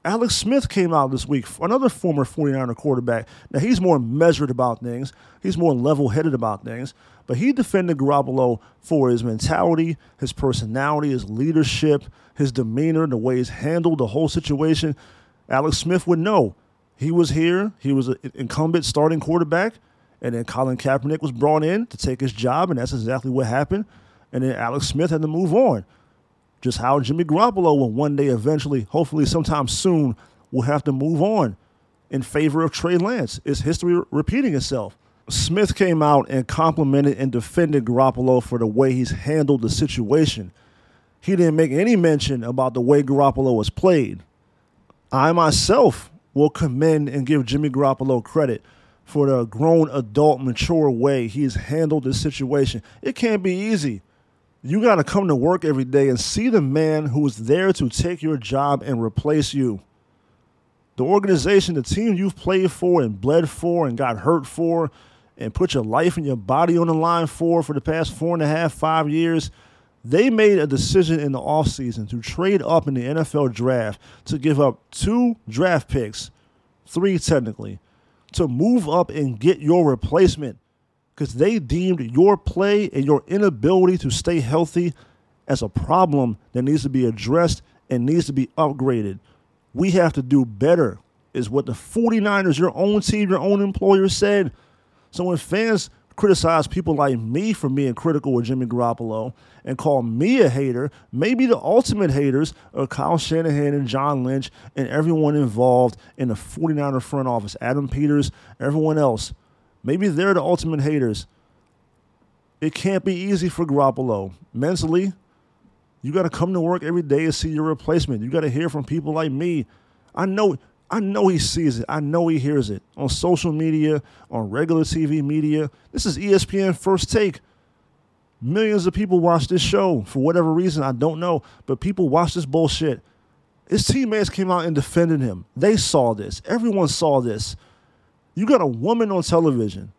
Alex Smith came out this week, another former 49er quarterback. Now, he's more measured about things, he's more level headed about things, but he defended Garoppolo for his mentality, his personality, his leadership, his demeanor, the way he's handled the whole situation. Alex Smith would know. He was here, he was an incumbent starting quarterback, and then Colin Kaepernick was brought in to take his job, and that's exactly what happened. And then Alex Smith had to move on just how Jimmy Garoppolo will one day eventually, hopefully sometime soon, will have to move on in favor of Trey Lance. Is history repeating itself? Smith came out and complimented and defended Garoppolo for the way he's handled the situation. He didn't make any mention about the way Garoppolo was played. I myself will commend and give Jimmy Garoppolo credit for the grown, adult, mature way he's handled this situation. It can't be easy you got to come to work every day and see the man who is there to take your job and replace you. The organization, the team you've played for and bled for and got hurt for and put your life and your body on the line for for the past four and a half, five years, they made a decision in the offseason to trade up in the NFL draft to give up two draft picks, three technically, to move up and get your replacement because they deemed your play and your inability to stay healthy as a problem that needs to be addressed and needs to be upgraded. We have to do better, is what the 49ers, your own team, your own employer said. So when fans criticize people like me for being critical of Jimmy Garoppolo and call me a hater, maybe the ultimate haters are Kyle Shanahan and John Lynch and everyone involved in the 49er front office, Adam Peters, everyone else. Maybe they're the ultimate haters. It can't be easy for Garoppolo. Mentally, you got to come to work every day and see your replacement. You got to hear from people like me. I know I know he sees it. I know he hears it on social media, on regular TV media. This is ESPN First Take. Millions of people watch this show for whatever reason, I don't know, but people watch this bullshit. His teammates came out and defended him. They saw this. Everyone saw this. You got a woman on television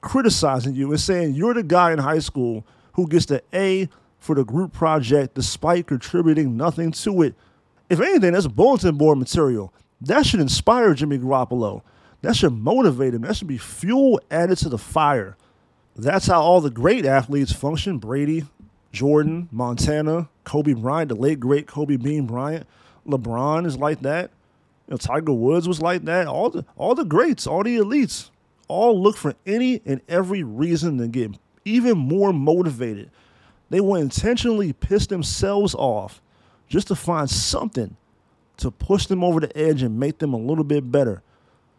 criticizing you and saying you're the guy in high school who gets the A for the group project despite contributing nothing to it. If anything, that's bulletin board material. That should inspire Jimmy Garoppolo. That should motivate him. That should be fuel added to the fire. That's how all the great athletes function Brady, Jordan, Montana, Kobe Bryant, the late great Kobe Bean Bryant. LeBron is like that. You know, Tiger Woods was like that. All the all the greats, all the elites, all look for any and every reason to get even more motivated. They will intentionally piss themselves off just to find something to push them over the edge and make them a little bit better.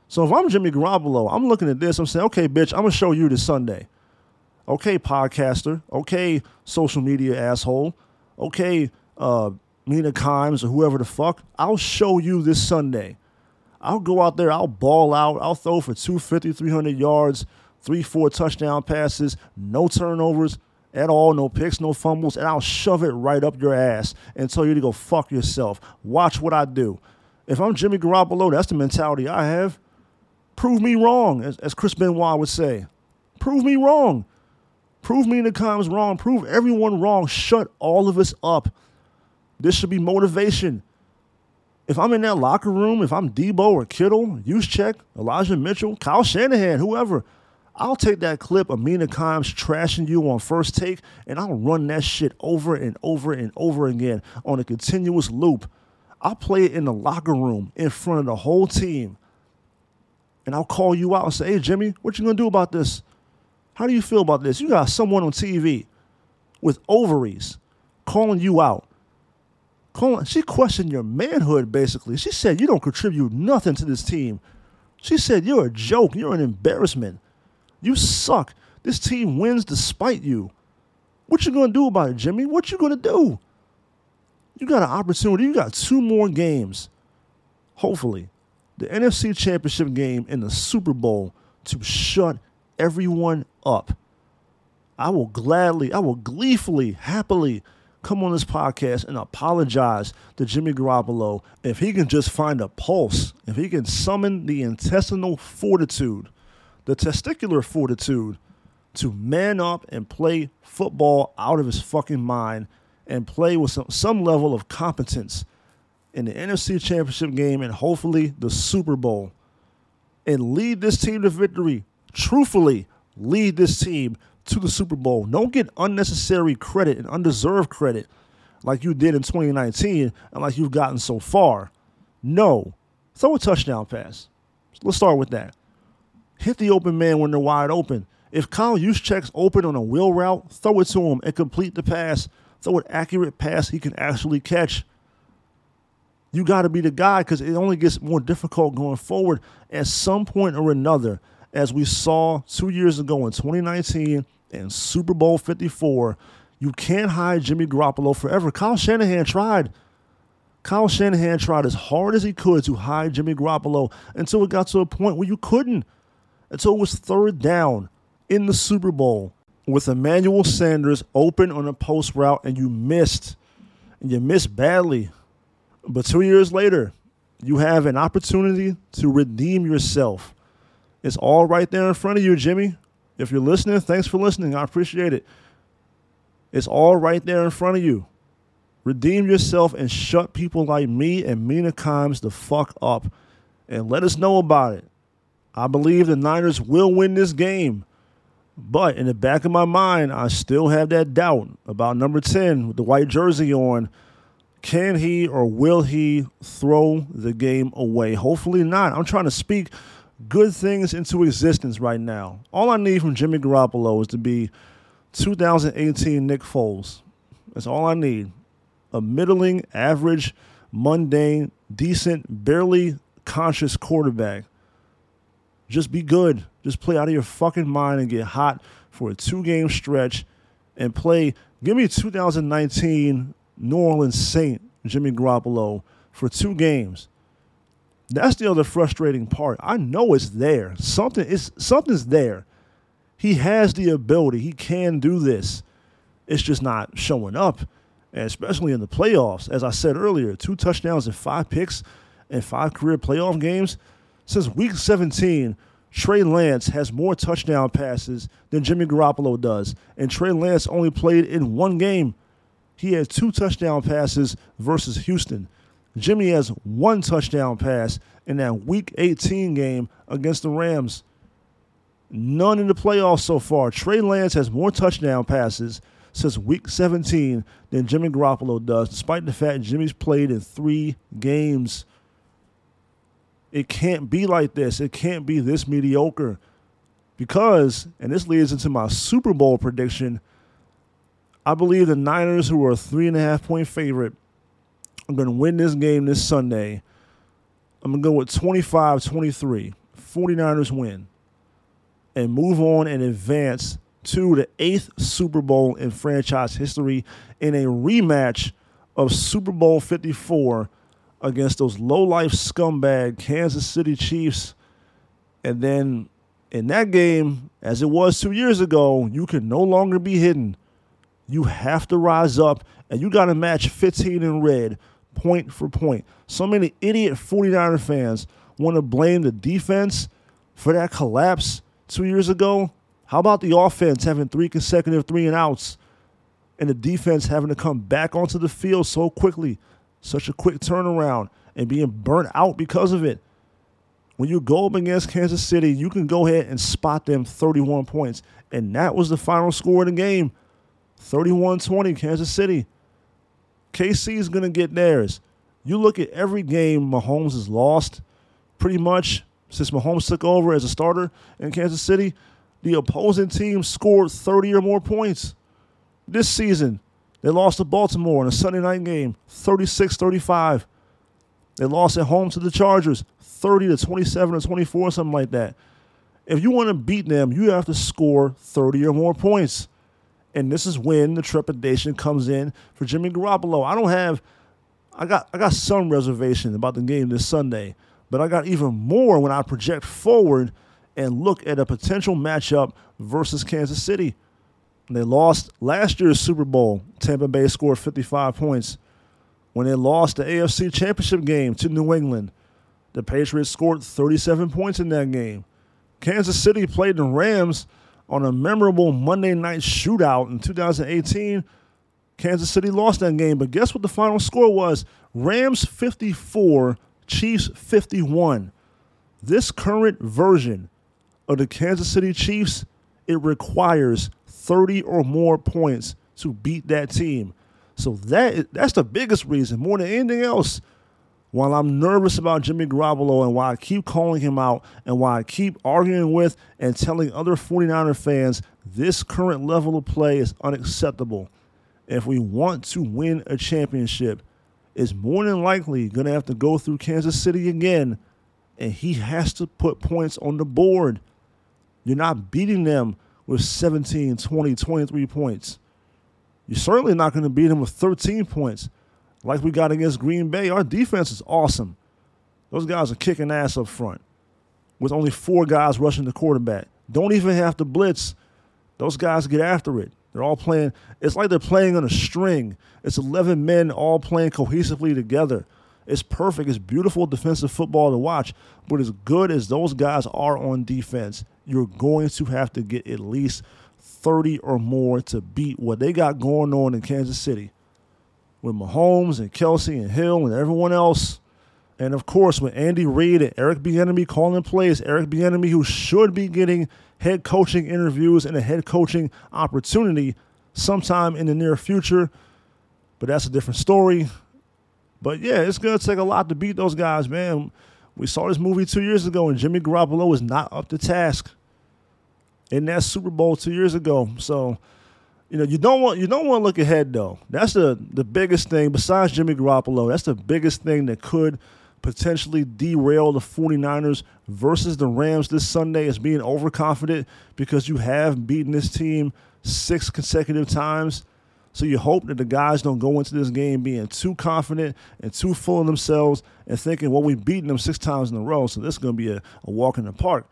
So if I'm Jimmy Garoppolo, I'm looking at this, I'm saying, okay, bitch, I'm gonna show you this Sunday. Okay, podcaster. Okay, social media asshole. Okay, uh, Mina Kimes or whoever the fuck. I'll show you this Sunday. I'll go out there, I'll ball out, I'll throw for 250, 300 yards, three, four touchdown passes, no turnovers at all, no picks, no fumbles, and I'll shove it right up your ass and tell you to go fuck yourself. Watch what I do. If I'm Jimmy Garoppolo, that's the mentality I have. Prove me wrong, as, as Chris Benoit would say. Prove me wrong. Prove me in the comments wrong. Prove everyone wrong. Shut all of us up. This should be motivation. If I'm in that locker room, if I'm Deebo or Kittle, Juszczyk, Elijah Mitchell, Kyle Shanahan, whoever, I'll take that clip of Mina Kimes trashing you on first take and I'll run that shit over and over and over again on a continuous loop. I'll play it in the locker room in front of the whole team. And I'll call you out and say, hey, Jimmy, what you gonna do about this? How do you feel about this? You got someone on TV with ovaries calling you out calling, she questioned your manhood, basically. She said you don't contribute nothing to this team. She said you're a joke. You're an embarrassment. You suck. This team wins despite you. What you gonna do about it, Jimmy? What you gonna do? You got an opportunity. You got two more games. Hopefully, the NFC Championship game and the Super Bowl to shut everyone up. I will gladly, I will gleefully, happily come on this podcast and apologize to Jimmy Garoppolo if he can just find a pulse, if he can summon the intestinal fortitude, the testicular fortitude to man up and play football out of his fucking mind and play with some, some level of competence in the NFC Championship game and hopefully the Super Bowl and lead this team to victory. Truthfully, lead this team to the Super Bowl. Don't get unnecessary credit and undeserved credit like you did in 2019 and like you've gotten so far. No. Throw a touchdown pass. Let's start with that. Hit the open man when they're wide open. If Kyle Juszczyk's open on a wheel route, throw it to him and complete the pass. Throw an accurate pass he can actually catch. You got to be the guy because it only gets more difficult going forward at some point or another, as we saw two years ago in 2019 and Super Bowl 54. You can't hide Jimmy Garoppolo forever. Kyle Shanahan tried. Kyle Shanahan tried as hard as he could to hide Jimmy Garoppolo until it got to a point where you couldn't. Until it was third down in the Super Bowl with Emmanuel Sanders open on a post route and you missed. And you missed badly. But two years later, you have an opportunity to redeem yourself. It's all right there in front of you, Jimmy. If you're listening, thanks for listening. I appreciate it. It's all right there in front of you. Redeem yourself and shut people like me and Mina Kimes the fuck up and let us know about it. I believe the Niners will win this game. But in the back of my mind, I still have that doubt about number 10 with the white jersey on. Can he or will he throw the game away? Hopefully not. I'm trying to speak good things into existence right now. All I need from Jimmy Garoppolo is to be 2018 Nick Foles. That's all I need. A middling, average, mundane, decent, barely conscious quarterback. Just be good. Just play out of your fucking mind and get hot for a two game stretch and play. Give me 2019 New Orleans Saint Jimmy Garoppolo for two games. That's the other frustrating part. I know it's there. Something is something's there. He has the ability. He can do this. It's just not showing up, and especially in the playoffs. As I said earlier, two touchdowns and five picks in five career playoff games since Week 17. Trey Lance has more touchdown passes than Jimmy Garoppolo does, and Trey Lance only played in one game. He had two touchdown passes versus Houston. Jimmy has one touchdown pass in that Week 18 game against the Rams. None in the playoffs so far. Trey Lance has more touchdown passes since Week 17 than Jimmy Garoppolo does, despite the fact Jimmy's played in three games. It can't be like this. It can't be this mediocre. Because, and this leads into my Super Bowl prediction, I believe the Niners, who are a three and a half point favorite, are going to win this game this Sunday. I'm going to go with 25 23. 49ers win and move on and advance to the eighth Super Bowl in franchise history in a rematch of Super Bowl 54 against those low-life scumbag Kansas City Chiefs. And then in that game, as it was two years ago, you can no longer be hidden. You have to rise up, and you got to match 15 in red, point for point. So many idiot 49er fans want to blame the defense for that collapse two years ago. How about the offense having three consecutive three and outs and the defense having to come back onto the field so quickly, such a quick turnaround, and being burnt out because of it? When you go up against Kansas City, you can go ahead and spot them 31 points. And that was the final score of the game 31 20, Kansas City. KC is going to get theirs. You look at every game Mahomes has lost, pretty much since Mahomes took over as a starter in Kansas City, the opposing team scored 30 or more points. This season, they lost to Baltimore in a Sunday night game, 36 35. They lost at home to the Chargers, 30 to 27 or 24, something like that. If you want to beat them, you have to score 30 or more points. And this is when the trepidation comes in for Jimmy Garoppolo. I don't have I got I got some reservation about the game this Sunday, but I got even more when I project forward and look at a potential matchup versus Kansas City. They lost last year's Super Bowl. Tampa Bay scored 55 points. When they lost the AFC Championship game to New England, the Patriots scored 37 points in that game. Kansas City played the Rams on a memorable Monday night shootout in 2018. Kansas City lost that game, but guess what the final score was? Rams 54, Chiefs 51. This current version of the Kansas City Chiefs, it requires 30 or more points to beat that team. So that that's the biggest reason, more than anything else, while I'm nervous about Jimmy Garoppolo and why I keep calling him out and why I keep arguing with and telling other 49er fans this current level of play is unacceptable. If we want to win a championship, it's more than likely going to have to go through Kansas City again, and he has to put points on the board. You're not beating them with 17, 20, 23 points. You're certainly not going to beat them with 13 points like we got against Green Bay. Our defense is awesome. Those guys are kicking ass up front with only four guys rushing the quarterback. Don't even have to blitz. Those guys get after it. They're all playing. It's like they're playing on a string. It's 11 men all playing cohesively together. It's perfect. It's beautiful defensive football to watch. But as good as those guys are on defense, you're going to have to get at least 30 or more to beat what they got going on in Kansas City with Mahomes and Kelce and Hill and everyone else. And of course, with Andy Reid and Eric Bieniemy calling plays, Eric Bieniemy, who should be getting head coaching interviews and a head coaching opportunity sometime in the near future, but that's a different story. But yeah, it's gonna take a lot to beat those guys, man. We saw this movie two years ago, and Jimmy Garoppolo was not up to task in that Super Bowl two years ago. So you know, you don't want you don't want to look ahead though. That's the the biggest thing besides Jimmy Garoppolo. That's the biggest thing that could potentially derail the 49ers versus the Rams this Sunday is being overconfident because you have beaten this team six consecutive times. So you hope that the guys don't go into this game being too confident and too full of themselves and thinking, well, we've beaten them six times in a row, so this is going to be a, a walk in the park.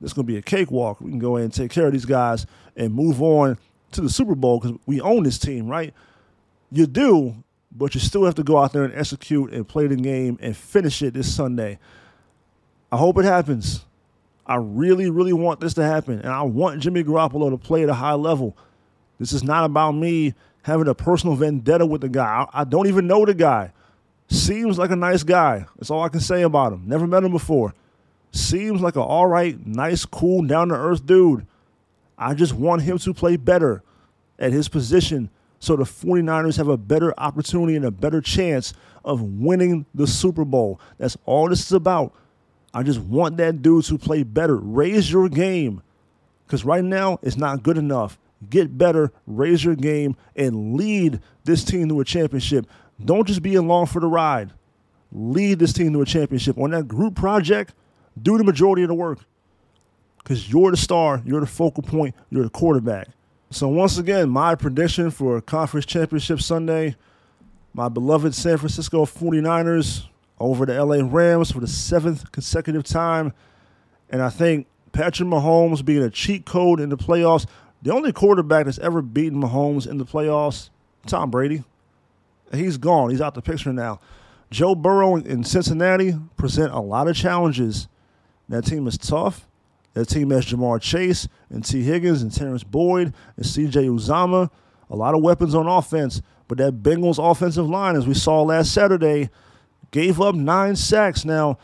This is going to be a cakewalk. We can go ahead and take care of these guys and move on to the Super Bowl because we own this team, right? You do, but you still have to go out there and execute and play the game and finish it this Sunday. I hope it happens. I really, really want this to happen. And I want Jimmy Garoppolo to play at a high level. This is not about me having a personal vendetta with the guy. I, don't even know the guy. Seems like a nice guy. That's all I can say about him. Never met him before. Seems like an all right, nice, cool, down to earth dude. I just want him to play better at his position so the 49ers have a better opportunity and a better chance of winning the Super Bowl. That's all this is about. I just want that dude to play better. Raise your game. Because right now, it's not good enough. Get better, raise your game, and lead this team to a championship. Don't just be along for the ride. Lead this team to a championship. On that group project, do the majority of the work because you're the star, you're the focal point, you're the quarterback. So, once again, my prediction for Conference Championship Sunday my beloved San Francisco 49ers over the LA Rams for the seventh consecutive time. And I think Patrick Mahomes being a cheat code in the playoffs, the only quarterback that's ever beaten Mahomes in the playoffs, Tom Brady. He's gone. He's out the picture now. Joe Burrow in Cincinnati present a lot of challenges. That team is tough. That team has Ja'Marr Chase and Tee Higgins and Terrence Boyd and C.J. Uzomah. A lot of weapons on offense. But that Bengals offensive line, as we saw last Saturday, gave up nine sacks. Now,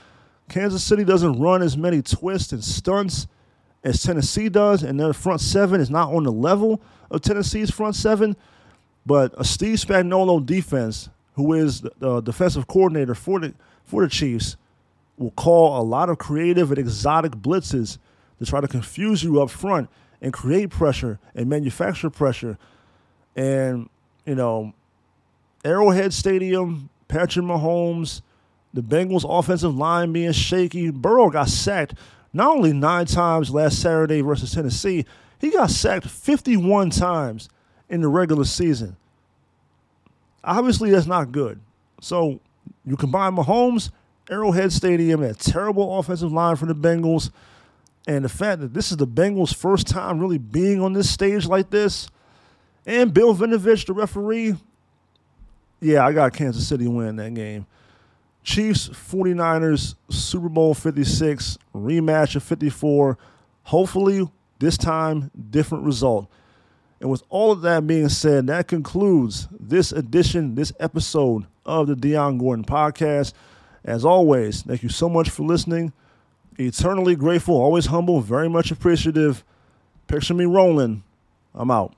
Kansas City doesn't run as many twists and stunts as Tennessee does, and their front seven is not on the level of Tennessee's front seven. But a Steve Spagnuolo defense, who is the defensive coordinator for the for the Chiefs, will call a lot of creative and exotic blitzes to try to confuse you up front and create pressure and manufacture pressure. And you know, Arrowhead Stadium, Patrick Mahomes, the Bengals' offensive line being shaky. Burrow got sacked not only nine times last Saturday versus Tennessee, he got sacked 51 times in the regular season. Obviously, that's not good. So you combine Mahomes, Arrowhead Stadium, that terrible offensive line for the Bengals, and the fact that this is the Bengals' first time really being on this stage like this – and Bill Vinovich, the referee, yeah, I got Kansas City winning that game. Chiefs, 49ers, Super Bowl 56, rematch of 54. Hopefully, this time, different result. And with all of that being said, that concludes this edition, this episode of the Dion Gordon podcast. As always, thank you so much for listening. Eternally grateful, always humble, very much appreciative. Picture me rolling. I'm out.